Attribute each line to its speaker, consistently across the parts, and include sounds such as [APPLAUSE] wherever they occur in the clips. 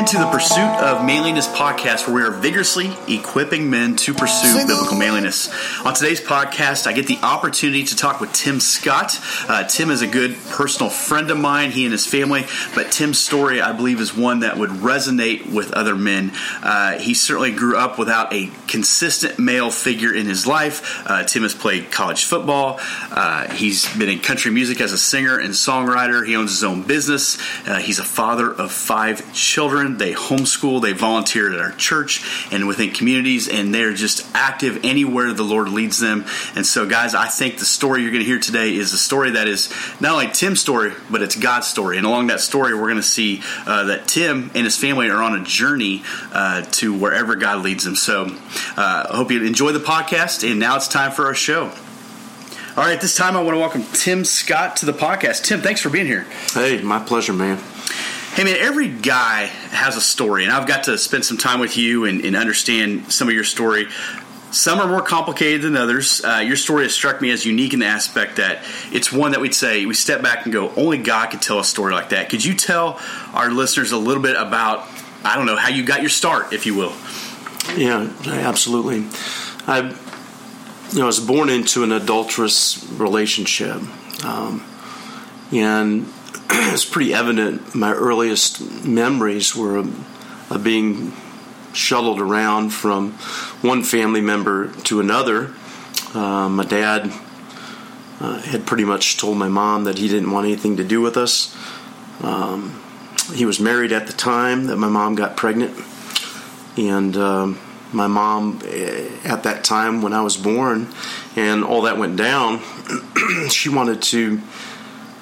Speaker 1: into the Pursuit of Manliness podcast, where we are vigorously equipping men to pursue biblical manliness. On today's podcast, I get the opportunity to talk with Tim Scott. Uh, Tim is a good personal friend of mine, he and his family, but Tim's story, I believe, is one that would resonate with other men. Uh, he certainly grew up without a consistent male figure in his life. Uh, Tim has played college football, uh, he's been in country music as a singer and songwriter, he owns his own business, uh, he's a father of five children children. They homeschool, they volunteer at our church and within communities, and they're just active anywhere the Lord leads them. And so, guys, I think the story you're going to hear today is a story that is not only Tim's story, but it's God's story. And along that story, we're going to see uh, that Tim and his family are on a journey uh, to wherever God leads them. So, uh, I hope you enjoy the podcast. And now it's time for our show. All right, this time I want to welcome Tim Scott to the podcast. Tim, thanks for being here.
Speaker 2: Hey, my pleasure, man.
Speaker 1: Hey man, every guy has a story, and I've got to spend some time with you and, and understand some of your story. Some are more complicated than others. Uh, your story has struck me as unique in the aspect that it's one that we'd say we step back and go, only God could tell a story like that. Could you tell our listeners a little bit about, I don't know, how you got your start, if you will?
Speaker 2: Yeah, absolutely. I, you know, I was born into an adulterous relationship, um, and [CLEARS THROAT] it's pretty evident my earliest memories were of being shuttled around from one family member to another. Uh, my dad uh, had pretty much told my mom that he didn't want anything to do with us. Um, he was married at the time that my mom got pregnant, and um, my mom, eh, at that time when I was born, and all that went down, [CLEARS THROAT] she wanted to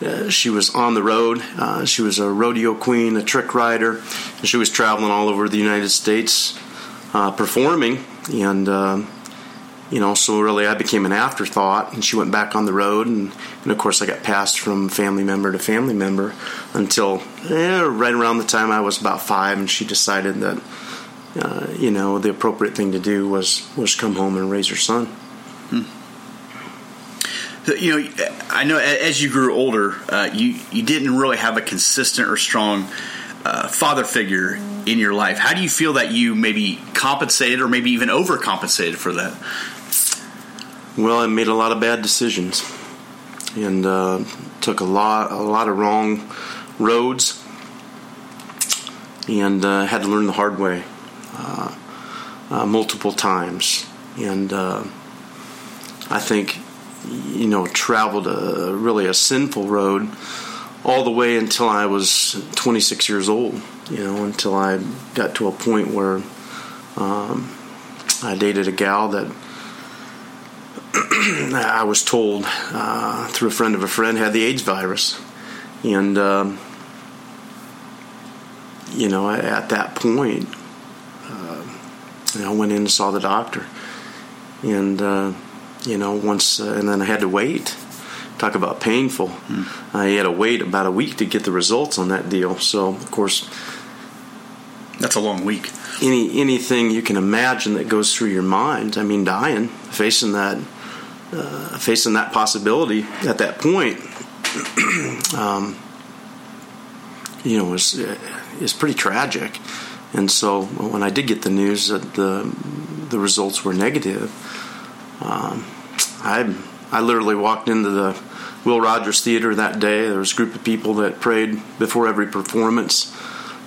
Speaker 2: uh, she was on the road. Uh, she was a rodeo queen, a trick rider, and she was traveling all over the United States uh, performing. And uh, you know, so really, I became an afterthought. And she went back on the road, and, and of course, I got passed from family member to family member until eh, right around the time I was about five, and she decided that uh, you know the appropriate thing to do was was come home and raise her son. Hmm
Speaker 1: you know, I know as you grew older, uh, you you didn't really have a consistent or strong uh, father figure in your life. How do you feel that you maybe compensated or maybe even overcompensated for that?
Speaker 2: Well, I made a lot of bad decisions and uh, took a lot a lot of wrong roads and uh, had to learn the hard way uh, uh, multiple times. And I think you know, traveled a really a sinful road all the way until I was 26 years old. You know, until I got to a point where um, I dated a gal that [CLEARS THROAT] I was told uh, through a friend of a friend had the AIDS virus, and um, you know, at that point, uh, I went in and saw the doctor, and. Uh, you know, once, uh, and then I had to wait. Talk about painful. Mm. I had to wait about a week to get the results on that deal. So, of course,
Speaker 1: that's a long week.
Speaker 2: Any anything you can imagine that goes through your mind. I mean, dying, facing that, uh, facing that possibility at that point. [CLEARS THROAT] um, you know, is is pretty tragic. And so, when I did get the news that the the results were negative, um, I I literally walked into the Will Rogers Theater that day. There was a group of people that prayed before every performance,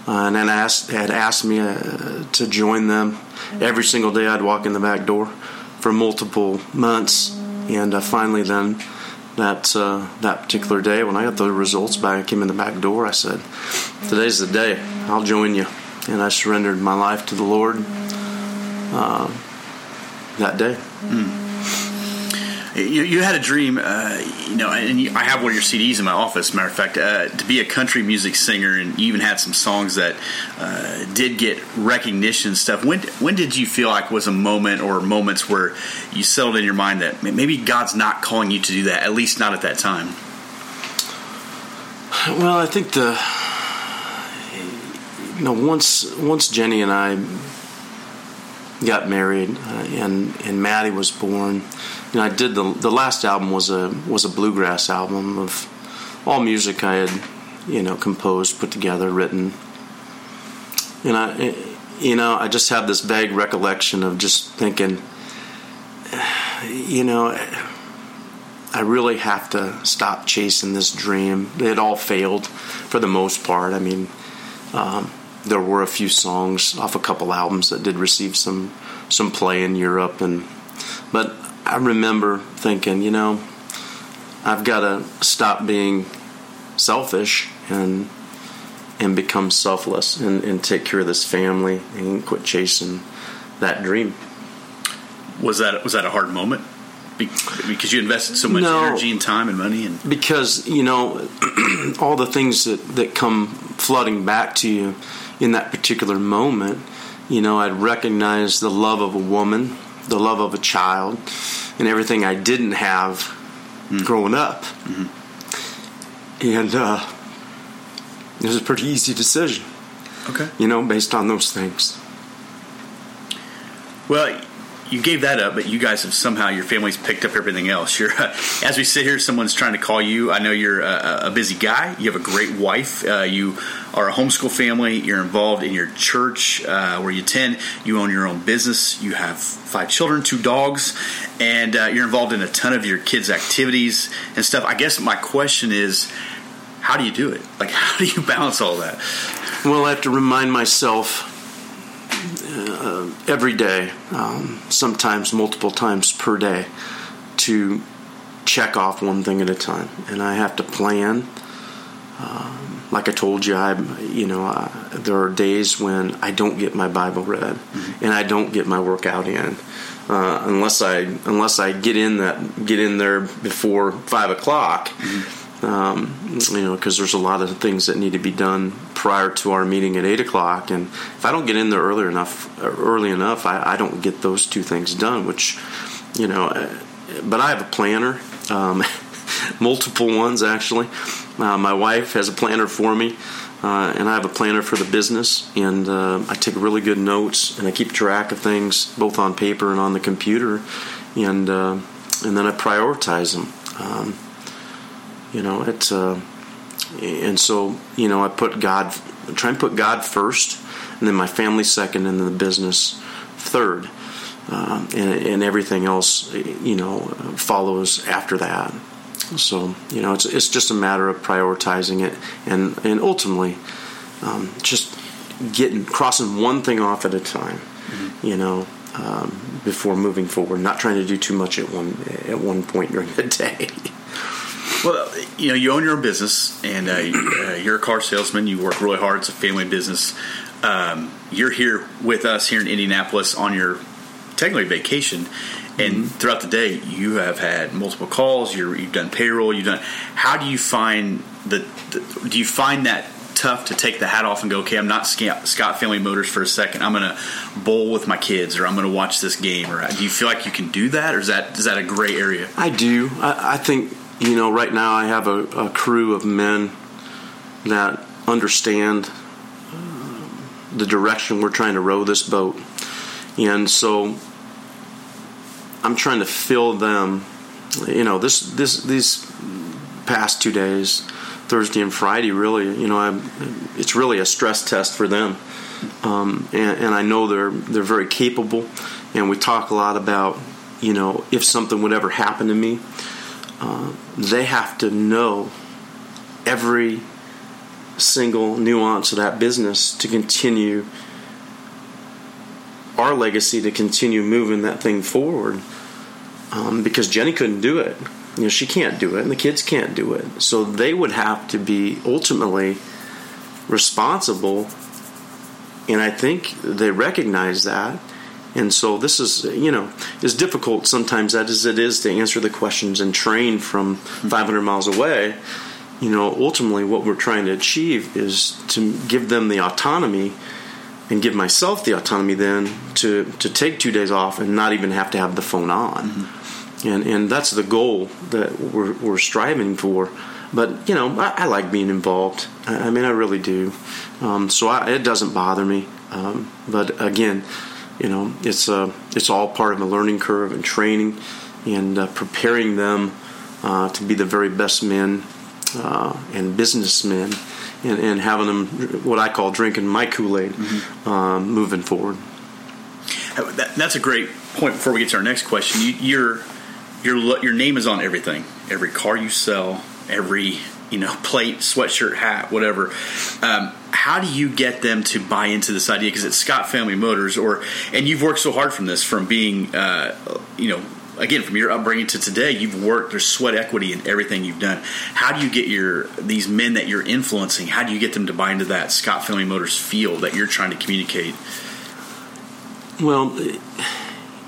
Speaker 2: uh, and then asked had asked me uh, to join them every single day. I'd walk in the back door for multiple months, and uh, finally then that uh, that particular day when I got the results back, I came in the back door. I said, "Today's the day. I'll join you," and I surrendered my life to the Lord uh, that day. Mm.
Speaker 1: You, you had a dream, uh, you know, and you, I have one of your CDs in my office. Matter of fact, uh, to be a country music singer, and you even had some songs that uh, did get recognition stuff. When when did you feel like was a moment or moments where you settled in your mind that maybe God's not calling you to do that, at least not at that time?
Speaker 2: Well, I think the you know once once Jenny and I got married uh, and and Maddie was born you know, I did the the last album was a was a bluegrass album of all music I had, you know, composed, put together, written, and I, you know, I just have this vague recollection of just thinking, you know, I really have to stop chasing this dream. It all failed for the most part. I mean, um, there were a few songs off a couple albums that did receive some some play in Europe, and but I remember thinking, you know, I've got to stop being selfish and and become selfless and, and take care of this family and quit chasing that dream.
Speaker 1: Was that was that a hard moment? Because you invested so much no, energy and time and money, and
Speaker 2: because you know [CLEARS THROAT] all the things that that come flooding back to you in that particular moment. You know, I'd recognize the love of a woman, the love of a child, and everything I didn't have mm. growing up. Mm-hmm. And uh, it was a pretty easy decision.
Speaker 1: Okay.
Speaker 2: You know, based on those things.
Speaker 1: Well, you gave that up, but you guys have somehow your family's picked up everything else. You're uh, [LAUGHS] as we sit here, someone's trying to call you. I know you're a, a busy guy. You have a great wife. Uh, you are a homeschool family. You're involved in your church uh, where you attend. You own your own business. You have five children, two dogs, and uh, you're involved in a ton of your kids' activities and stuff. I guess my question is, how do you do it? Like, [LAUGHS] how do you balance all that?
Speaker 2: Well, I have to remind myself uh, every day, um, sometimes multiple times per day, to check off one thing at a time, and I have to plan. Um, like I told you, I you know uh, there are days when I don't get my Bible read, mm-hmm. and I don't get my workout in. Uh, unless I unless I get in that get in there before five o'clock, mm-hmm um, you know, because there's a lot of things that need to be done prior to our meeting at eight o'clock, and if I don't get in there early enough, early enough, I, I don't get those two things done. Which, you know, uh, but I have a planner, um, [LAUGHS] multiple ones actually. Uh, my wife has a planner for me. Uh, and I have a planner for the business, and uh, I take really good notes, and I keep track of things both on paper and on the computer, and uh, and then I prioritize them. Um, you know, it's uh, and so you know, I put God, I try and put God first, and then my family second, and then the business third, uh, and, and everything else, you know, follows after that. So you know, it's it's just a matter of prioritizing it, and and ultimately, um, just getting crossing one thing off at a time. Mm-hmm. You know, um, before moving forward, not trying to do too much at one at one point during the [LAUGHS] day.
Speaker 1: Well, you know, you own your own business, and uh, uh, you're a car salesman. You work really hard. It's a family business. Um, you're here with us here in Indianapolis on your technically vacation, and mm-hmm. throughout the day, you have had multiple calls. you have done payroll. You've done. How do you find the, the? Do you find that tough to take the hat off and go, okay, I'm not Scott Family Motors for a second. I'm going to bowl with my kids, or I'm going to watch this game. Or do you feel like you can do that, or is that is that a gray area?
Speaker 2: I do. I, I think you know, right now I have a, a crew of men that understand uh, the direction we're trying to row this boat. And so I'm trying to fill them. You know, this this these past two days, Thursday and Friday, really, you know, I, it's really a stress test for them. Um, and, and I know they're they're very capable, and we talk a lot about, you know, if something would ever happen to me, uh, they have to know every single nuance of that business to continue our legacy to continue moving that thing forward um, because Jenny couldn't do it. You know, she can't do it, and the kids can't do it. So they would have to be ultimately responsible, and I think they recognize that. And so this is, you know, as difficult sometimes as it is to answer the questions and train from 500 miles away. You know, ultimately, what we're trying to achieve is to give them the autonomy and give myself the autonomy then to, to take two days off and not even have to have the phone on. Mm-hmm. And, and that's the goal that we're, we're striving for. But, you know, I, I like being involved. I, I, mean, I really do. Um, so I, it doesn't bother me. Um, but again, you know, it's uh, it's all part of a learning curve and training and uh, preparing them uh, to be the very best men uh, and businessmen and, and, having them what I call drinking my Kool Aid mm-hmm. um, moving forward.
Speaker 1: That, that's a great point. Before we get to our next question, you, your your your name is on everything. Every car you sell, every you know [LAUGHS] plate, sweatshirt, hat, whatever. Um, how do you get them to buy into this idea? Because it's Scott Family Motors, or and you've worked so hard from this, from being uh, you know again from your upbringing to today you've worked there's sweat equity in everything you've done. How do you get your these men that you're influencing how do you get them to buy into that scott family motors feel that you're trying to communicate?
Speaker 2: Well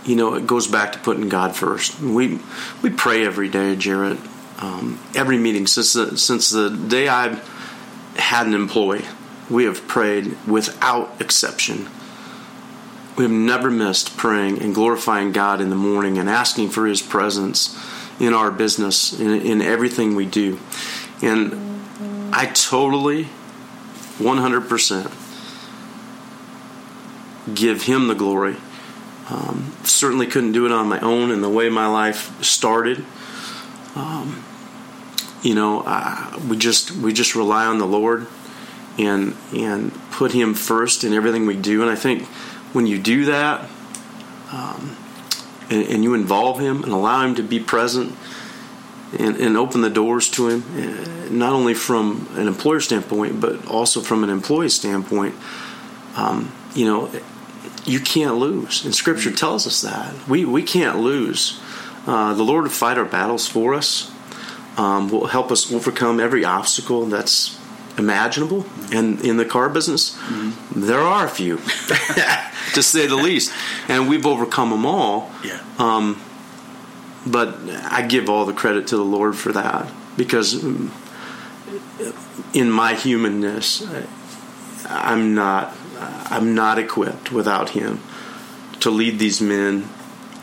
Speaker 2: you know it goes back to putting god first. We we pray every day jarrett um, every meeting. Since the, since the day i had an employee we have prayed without exception we have never missed praying and glorifying God in the morning and asking for His presence in our business, in, in everything we do. And I totally, 100%, give Him the glory. Um, certainly couldn't do it on my own in the way my life started. Um, you know, we just we just rely on the Lord and and put Him first in everything we do. And I think when you do that um, and, and, you involve him and allow him to be present and, and, open the doors to him, uh, not only from an employer standpoint, but also from an employee standpoint, um, you know, you can't lose. And Scripture tells us that. We, we can't lose. Uh, the Lord will fight our battles for us, um, will help us overcome every obstacle that's imaginable. And in the car business, mm-hmm. there are a few, [LAUGHS] [LAUGHS] to say the least, and we've overcome them all.
Speaker 1: Yeah.
Speaker 2: Um, but I give all the credit to the Lord for that because mm, in my humanness, I'm not I'm not equipped without Him to lead these men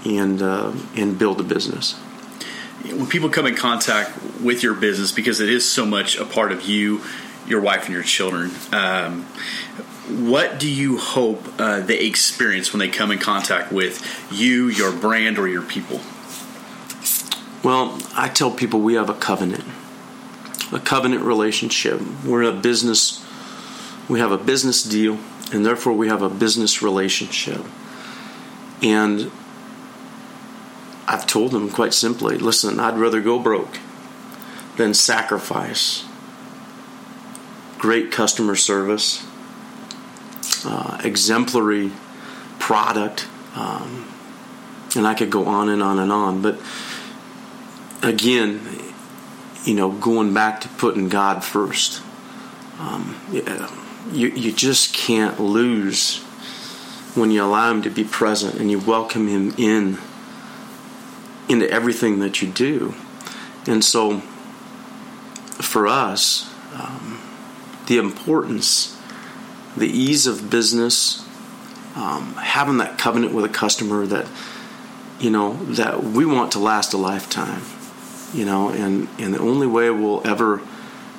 Speaker 2: and uh, and build a business
Speaker 1: when people come in contact with your business because it is so much a part of you your wife and your children. Um, what do you hope uh, they experience when they come in contact with you, your brand, or your people?
Speaker 2: Well, I tell people we have a covenant, a covenant relationship. We're a business, we have a business deal, and therefore we have a business relationship. And I've told them quite simply listen, I'd rather go broke than sacrifice great customer service, uh, exemplary product, um, and I could go on and on and on. But again, you know, going back to putting God first, um, you, you just can't lose when you allow Him to be present and you welcome Him in into everything that you do. And so, for us, um, the importance, the ease of business, um, having that covenant with a customer that you know that we want to last a lifetime, you know, and and the only way we'll ever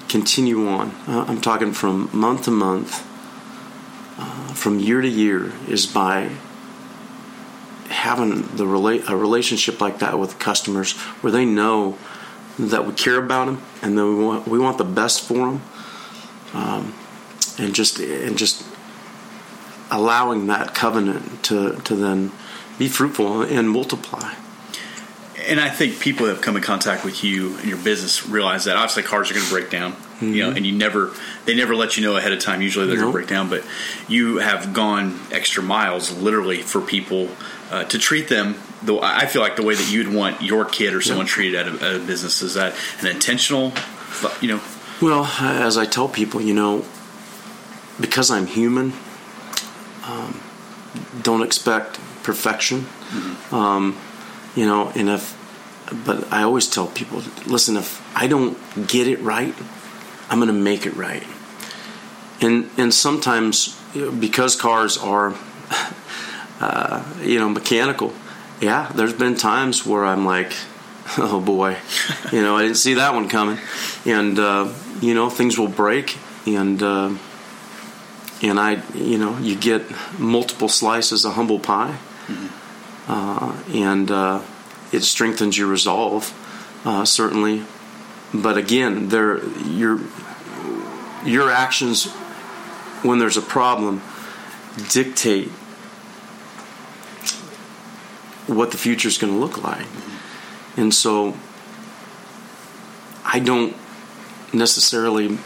Speaker 2: continue on, uh, I'm talking from month to month, uh, from year to year, is by having the rela- a relationship like that with customers where they know that we care about them and that we want we want the best for them um, and just and just allowing that covenant to to then be fruitful and multiply.
Speaker 1: And I think people that have come in contact with you and your business realize that obviously cars are going to break down, mm-hmm. you know, mm-hmm. and you never they never let you know ahead of time. Usually they're nope. going to break down, but you have gone extra miles, literally, for people uh, to treat them. Though I feel like the way that you'd want your kid or someone treated at a, at a business is that an intentional, you know,
Speaker 2: well, as I tell people, you know, because I'm human, um, don't expect perfection. Mm-hmm. Um, you know, and if, but I always tell people, listen, if I don't get it right, I'm going to make it right. And and sometimes because cars are, [LAUGHS] uh, you know, mechanical, yeah, there's been times where I'm like, [LAUGHS] oh boy, you know, I didn't see that one coming, and uh, you know, things will break, and uh, and I, you know, you get multiple slices of humble pie, mm-hmm. uh, and uh, it strengthens your resolve, uh, certainly. but again, there your your actions when there's a problem dictate what the future is going to look like. And so I don't necessarily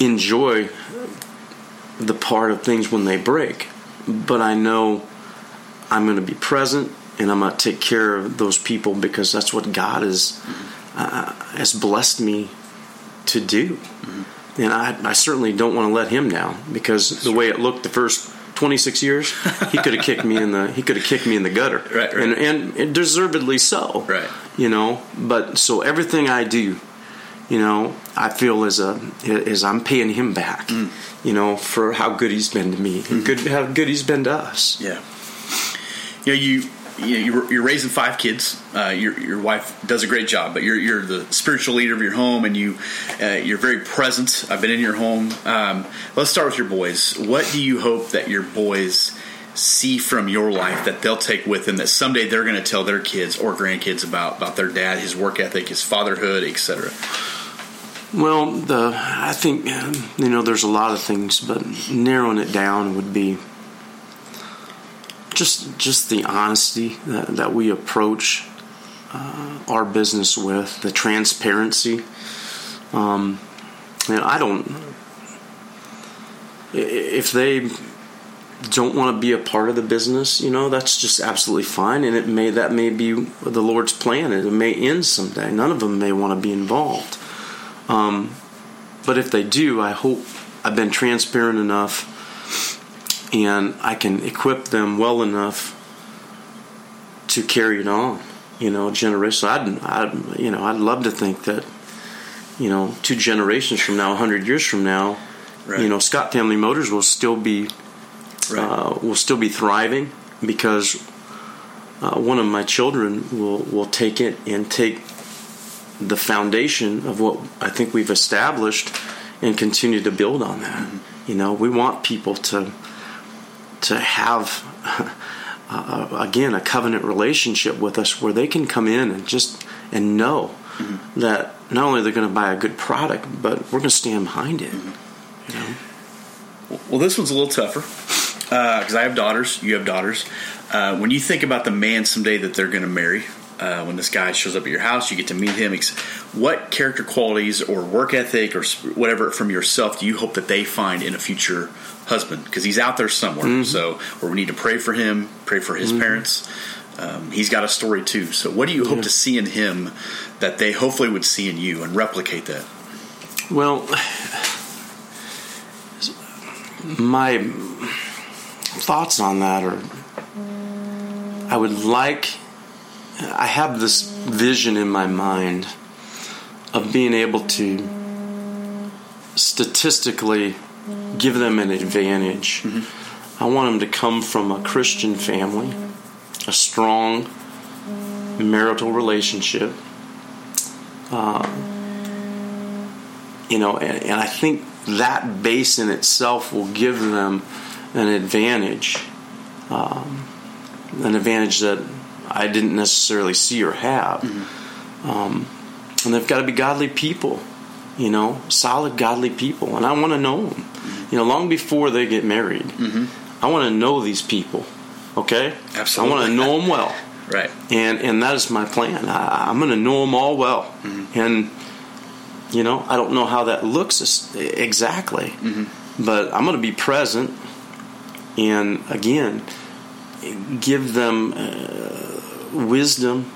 Speaker 2: enjoy the part of things when they break, but I know I'm going to be present and I'm going to take care of those people because that's what God is, uh, has blessed me to do. Mm-hmm. And I, I, certainly don't want to let him down because the way it looked the first 26 years, he could have [LAUGHS] kicked me in the he could have kicked me in the gutter,
Speaker 1: right, right.
Speaker 2: And, and deservedly so,
Speaker 1: right?
Speaker 2: You know, but so everything I do, you know, I feel as a as I'm paying him back, mm. you know, for how good he's been to me, mm-hmm. good how good he's been to us.
Speaker 1: Yeah, you know, you you know, you're, raising five kids. Uh, your your wife does a great job, but you're you're the spiritual leader of your home, and you uh, you're very present. I've been in your home. Um, let's start with your boys. What do you hope that your boys see from your life that they'll take with them that someday they're going to tell their kids or grandkids about about their dad, his work ethic, his fatherhood, etc.
Speaker 2: Well, the I think you know there's a lot of things, but narrowing it down would be just just the honesty that, that we approach uh, our business with, the transparency. Um, and I don't. If they don't want to be a part of the business, you know, that's just absolutely fine, and it may that may be the Lord's plan. It may end someday. None of them may want to be involved. Um, but if they do, I hope I've been transparent enough and I can equip them well enough to carry it on. You know, generation. I'd, I'd, you know, I'd love to think that, you know, two generations from now, hundred years from now, right. you know, Scott Family Motors will still be, right. uh, will still be thriving because uh, one of my children will will take it and take the foundation of what I think we've established and continue to build on that. Mm-hmm. You know, we want people to to have [LAUGHS] uh, again a covenant relationship with us where they can come in and just and know mm-hmm. that not only they're going to buy a good product but we're going to stand behind it mm-hmm. you
Speaker 1: know well this one's a little tougher because uh, i have daughters you have daughters uh, when you think about the man someday that they're going to marry uh, when this guy shows up at your house, you get to meet him. What character qualities or work ethic or whatever from yourself do you hope that they find in a future husband because he's out there somewhere. Mm-hmm. So, or we need to pray for him, pray for his mm-hmm. parents. Um, he's got a story too. So, what do you hope yeah. to see in him that they hopefully would see in you and replicate that?
Speaker 2: Well, my thoughts on that are I would like, I have this vision in my mind of being able to statistically give them an advantage. Mm-hmm. I want them to come from a Christian family, a strong marital relationship. Uh, you know, and, and, I think that base in itself will give them an advantage, um, an advantage that I didn't necessarily see or have. Mm-hmm. Um, and they've got to be godly people you know, solid, godly people, and I want to know them. You know, long before they get married, mm-hmm. I want to know these people. Okay,
Speaker 1: absolutely.
Speaker 2: I want to know them well. [LAUGHS]
Speaker 1: right.
Speaker 2: And and that is my plan. I, am going to know them all well, mm-hmm. and you know, I don't know how that looks exactly, mm-hmm. but I'm going to be present, and again, give them uh, wisdom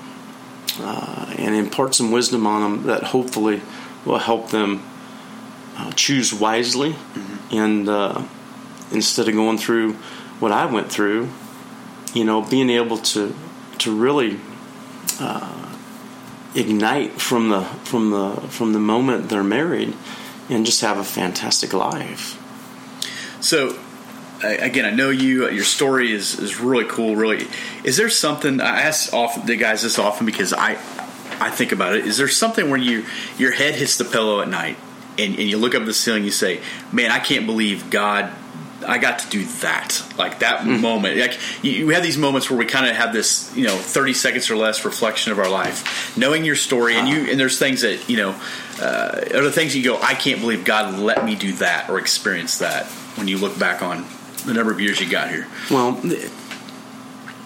Speaker 2: uh, and impart some wisdom on them that hopefully will help them uh, choose wisely mm-hmm. and uh, instead of going through what I went through, you know, being able to to really uh, ignite from the from the from the moment they're married and just have a fantastic life.
Speaker 1: So again, I know you. Your story is, is really cool. Really, is there something I ask often the guys this often because I I think about it. Is there something where you your head hits the pillow at night and, and you look up at the ceiling, and you say, "Man, I can't believe God I got to do that. Like that mm. moment. Like you, you have these moments where we kind of have this, you know, thirty seconds or less reflection of our life, knowing your story, and you and there's things that you know, uh, are the things you go, I can't believe God let me do that or experience that. When you look back on the number of years you got here.
Speaker 2: Well,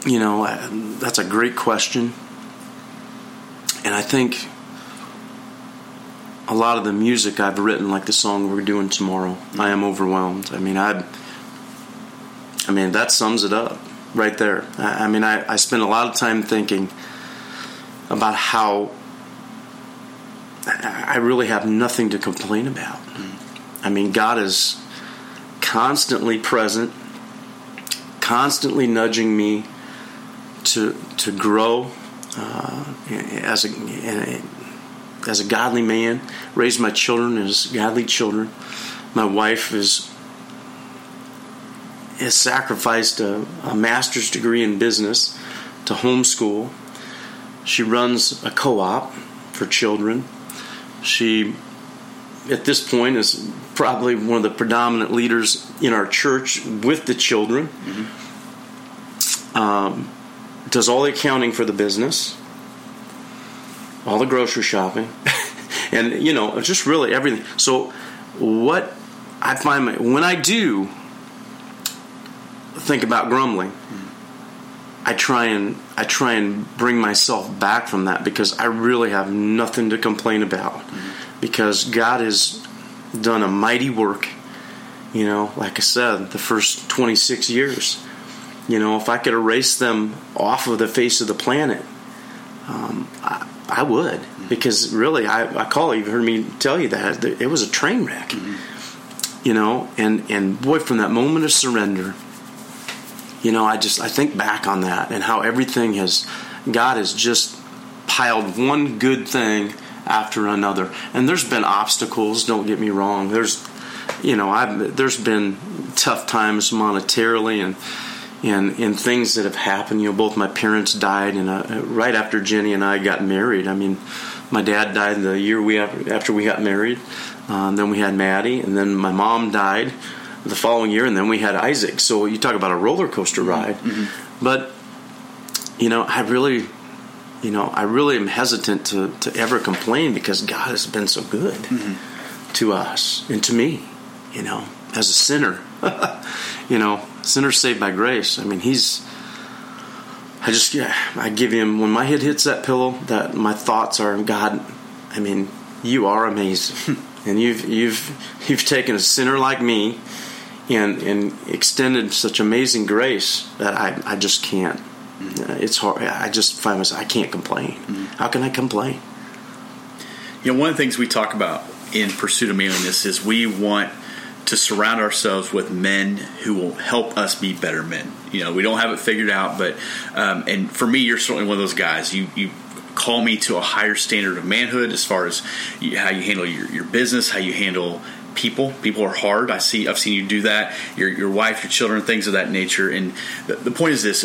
Speaker 2: you know, uh, that's a great question, and I think a lot of the music I've written, like the song we're doing tomorrow, I am overwhelmed. I mean, I, I mean that sums it up right there. I, I mean, I, I spend a lot of time thinking about how I really have nothing to complain about. I mean, God is constantly present, constantly nudging me to to grow uh, as a as a godly man, raised my children as godly children. My wife is has sacrificed a, a master's degree in business to homeschool. She runs a co-op for children. She, at this point, is probably one of the predominant leaders in our church with the children. Mm-hmm. Um, does all the accounting for the business all the grocery shopping, [LAUGHS] and you know, just really everything. So, what I find my, when I do think about grumbling, I try and I try and bring myself back from that because I really have nothing to complain about mm-hmm. because God has done a mighty work. You know, like I said, the first 26 years. You know, if I could erase them off of the face of the planet, um, I, I would because really, I, I call it. You've heard me tell you that it was a train wreck. Mm-hmm. You know, and and boy, from that moment of surrender, you know, I just I think back on that and how everything has God has just piled one good thing after another. And there's been obstacles. Don't get me wrong. There's you know, I've there's been tough times monetarily and and and things that have happened. You know, both my parents died, and uh, right after Jenny and I got married. I mean, my dad died the year we after we got married. Uh, then we had Maddie, and then my mom died the following year, and then we had Isaac. So you talk about a roller coaster ride. Mm-hmm. But you know, I really, you know, I really am hesitant to to ever complain because God has been so good mm-hmm. to us and to me. You know, as a sinner, [LAUGHS] you know, sinner saved by grace. I mean, he's. I just yeah, I give him when my head hits that pillow that my thoughts are God. I mean, you are amazing, [LAUGHS] and you've you've you've taken a sinner like me, and and extended such amazing grace that I I just can't. Mm-hmm. It's hard. I just find myself I can't complain. Mm-hmm. How can I complain?
Speaker 1: You know, one of the things we talk about in pursuit of manliness is we want to surround ourselves with men who will help us be better men. You know, we don't have it figured out, but um, and for me, you're certainly one of those guys. You you call me to a higher standard of manhood as far as you, how you handle your, your business, how you handle people. People are hard. I see. I've seen you do that. Your your wife, your children, things of that nature. And the, the point is this: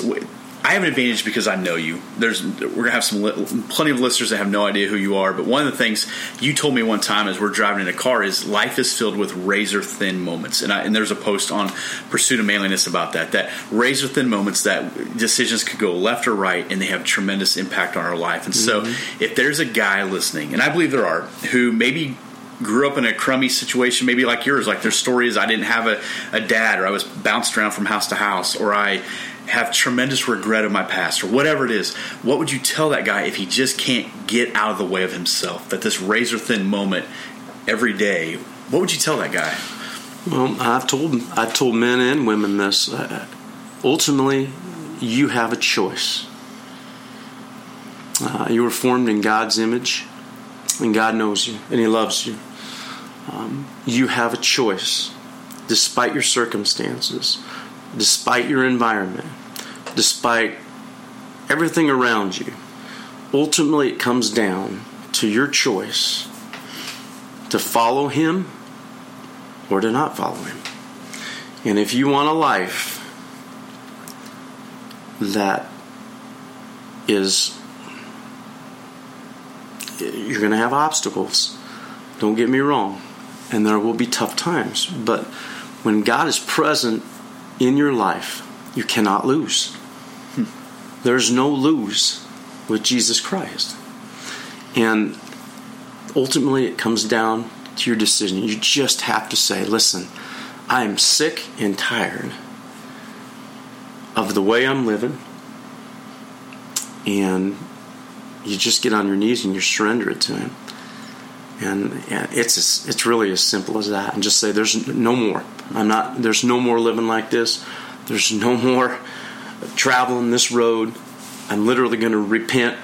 Speaker 1: I have an advantage because I know you. There's we're gonna have some plenty of listeners that have no idea who you are. But one of the things you told me one time as we're driving in a car is life is filled with razor thin moments, and, I, and there's a post on Pursuit of Manliness about that. That razor thin moments that decisions could go left or right, and they have tremendous impact on our life. And mm-hmm. so, if there's a guy listening, and I believe there are, who maybe grew up in a crummy situation, maybe like yours. Like their story is, I didn't have a, a dad, or I was bounced around from house to house, or I have tremendous regret of my past or whatever it is, what would you tell that guy if he just can't get out of the way of himself? That this razor thin moment every day, what would you tell that guy?
Speaker 2: Well, I've told I've told men and women this. Uh, ultimately, you have a choice. Uh, you were formed in God's image, and God knows you, and He loves you. Um, you have a choice, despite your circumstances despite your environment, despite everything around you, ultimately it comes down to your choice to follow Him or to not follow Him. And if you want a life that is, you're going to have obstacles. Don't get me wrong. And there will be tough times. But when God is present in your life, you cannot lose. Hmm. There's no lose with Jesus Christ. And ultimately, it comes down to your decision. You just have to say, listen, I am sick and tired of the way I'm living. And you just get on your knees and you surrender it to Him. And it's it's really as simple as that. And just say, "There's no more. I'm not. There's no more living like this. There's no [LAUGHS] more traveling this road. I'm literally going to repent."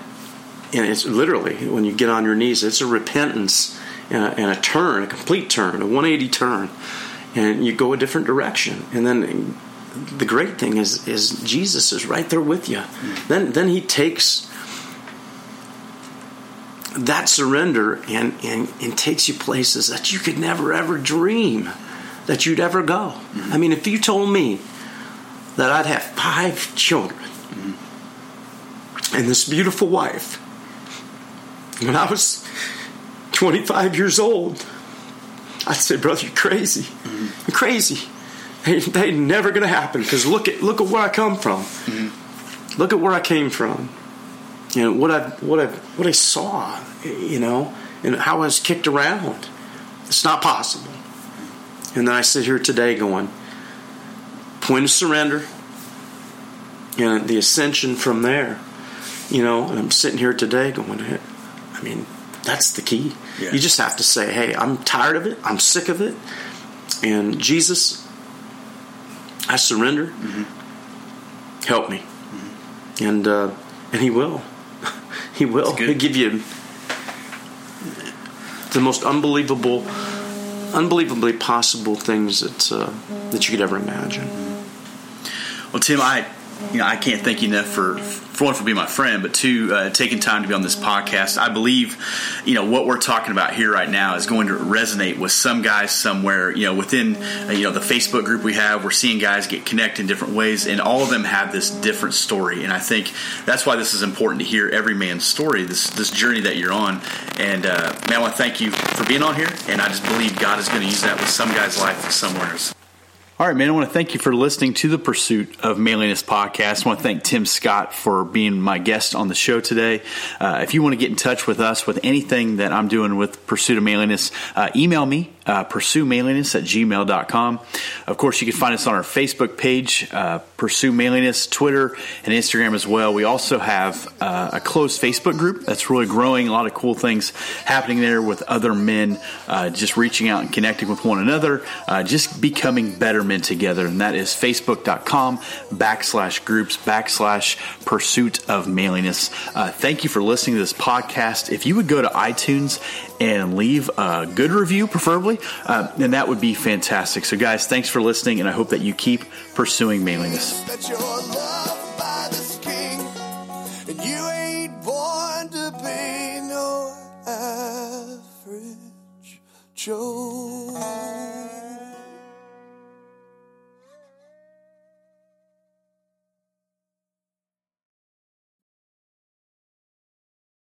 Speaker 2: And it's literally when you get on your knees, it's a repentance and a, and a turn, a complete turn, a 180 turn, and you go a different direction. And then the great thing is is Jesus is right there with you. Mm-hmm. Then then he takes that surrender and, and, and takes you places that you could never ever dream that you'd ever go. Mm-hmm. I mean, if you told me that I'd have five children mm-hmm. and this beautiful wife when I was 25 years old, I'd say, brother, you're crazy. Mm-hmm. You're crazy. They, they never going to happen because look at look at where I come from. Mm-hmm. Look at where I came from you know what I what I what I saw, you know, and how I was kicked around. It's not possible. And then I sit here today going, point of surrender, and the ascension from there. You know, and I'm sitting here today going, I mean, that's the key. Yeah. You just have to say, hey, I'm tired of it. I'm sick of it. And Jesus, I surrender. Mm-hmm. Help me. Mm-hmm. And uh, and He will. [LAUGHS] He will. He'll give you the most unbelievable, unbelievably possible things that uh, that you could ever imagine.
Speaker 1: Well, Tim, I you know I can't thank you enough for for one for being my friend, but two uh, taking time to be on this podcast. I believe, you know, what we're talking about here right now is going to resonate with some guys somewhere. You know, within uh, you know the Facebook group we have, we're seeing guys get connected in different ways, and all of them have this different story. And I think that's why this is important to hear every man's story, this this journey that you're on. And uh, man, I want to thank you for being on here, and I just believe God is going to use that with some guy's life somewhere. All right, man. I want to thank you for listening to the Pursuit of Manliness podcast. I want to thank Tim Scott for being my guest on the show today. Uh, if you want to get in touch with us with anything that I'm doing with Pursuit of Manliness, uh, email me uh, pursue manliness at gmail.com. Of course, you can find us on our Facebook page, uh, Pursue Manliness, Twitter, and Instagram as well. We also have uh, a closed Facebook group that's really growing. A lot of cool things happening there with other men uh, just reaching out and connecting with one another, uh, just becoming better men together. And that is facebook.com backslash groups backslash pursuit of manliness. Uh, thank you for listening to this podcast. If you would go to iTunes and leave a good review, preferably, uh, and that would be fantastic. So, guys, thanks for listening, and I hope that you keep pursuing manliness. Joe.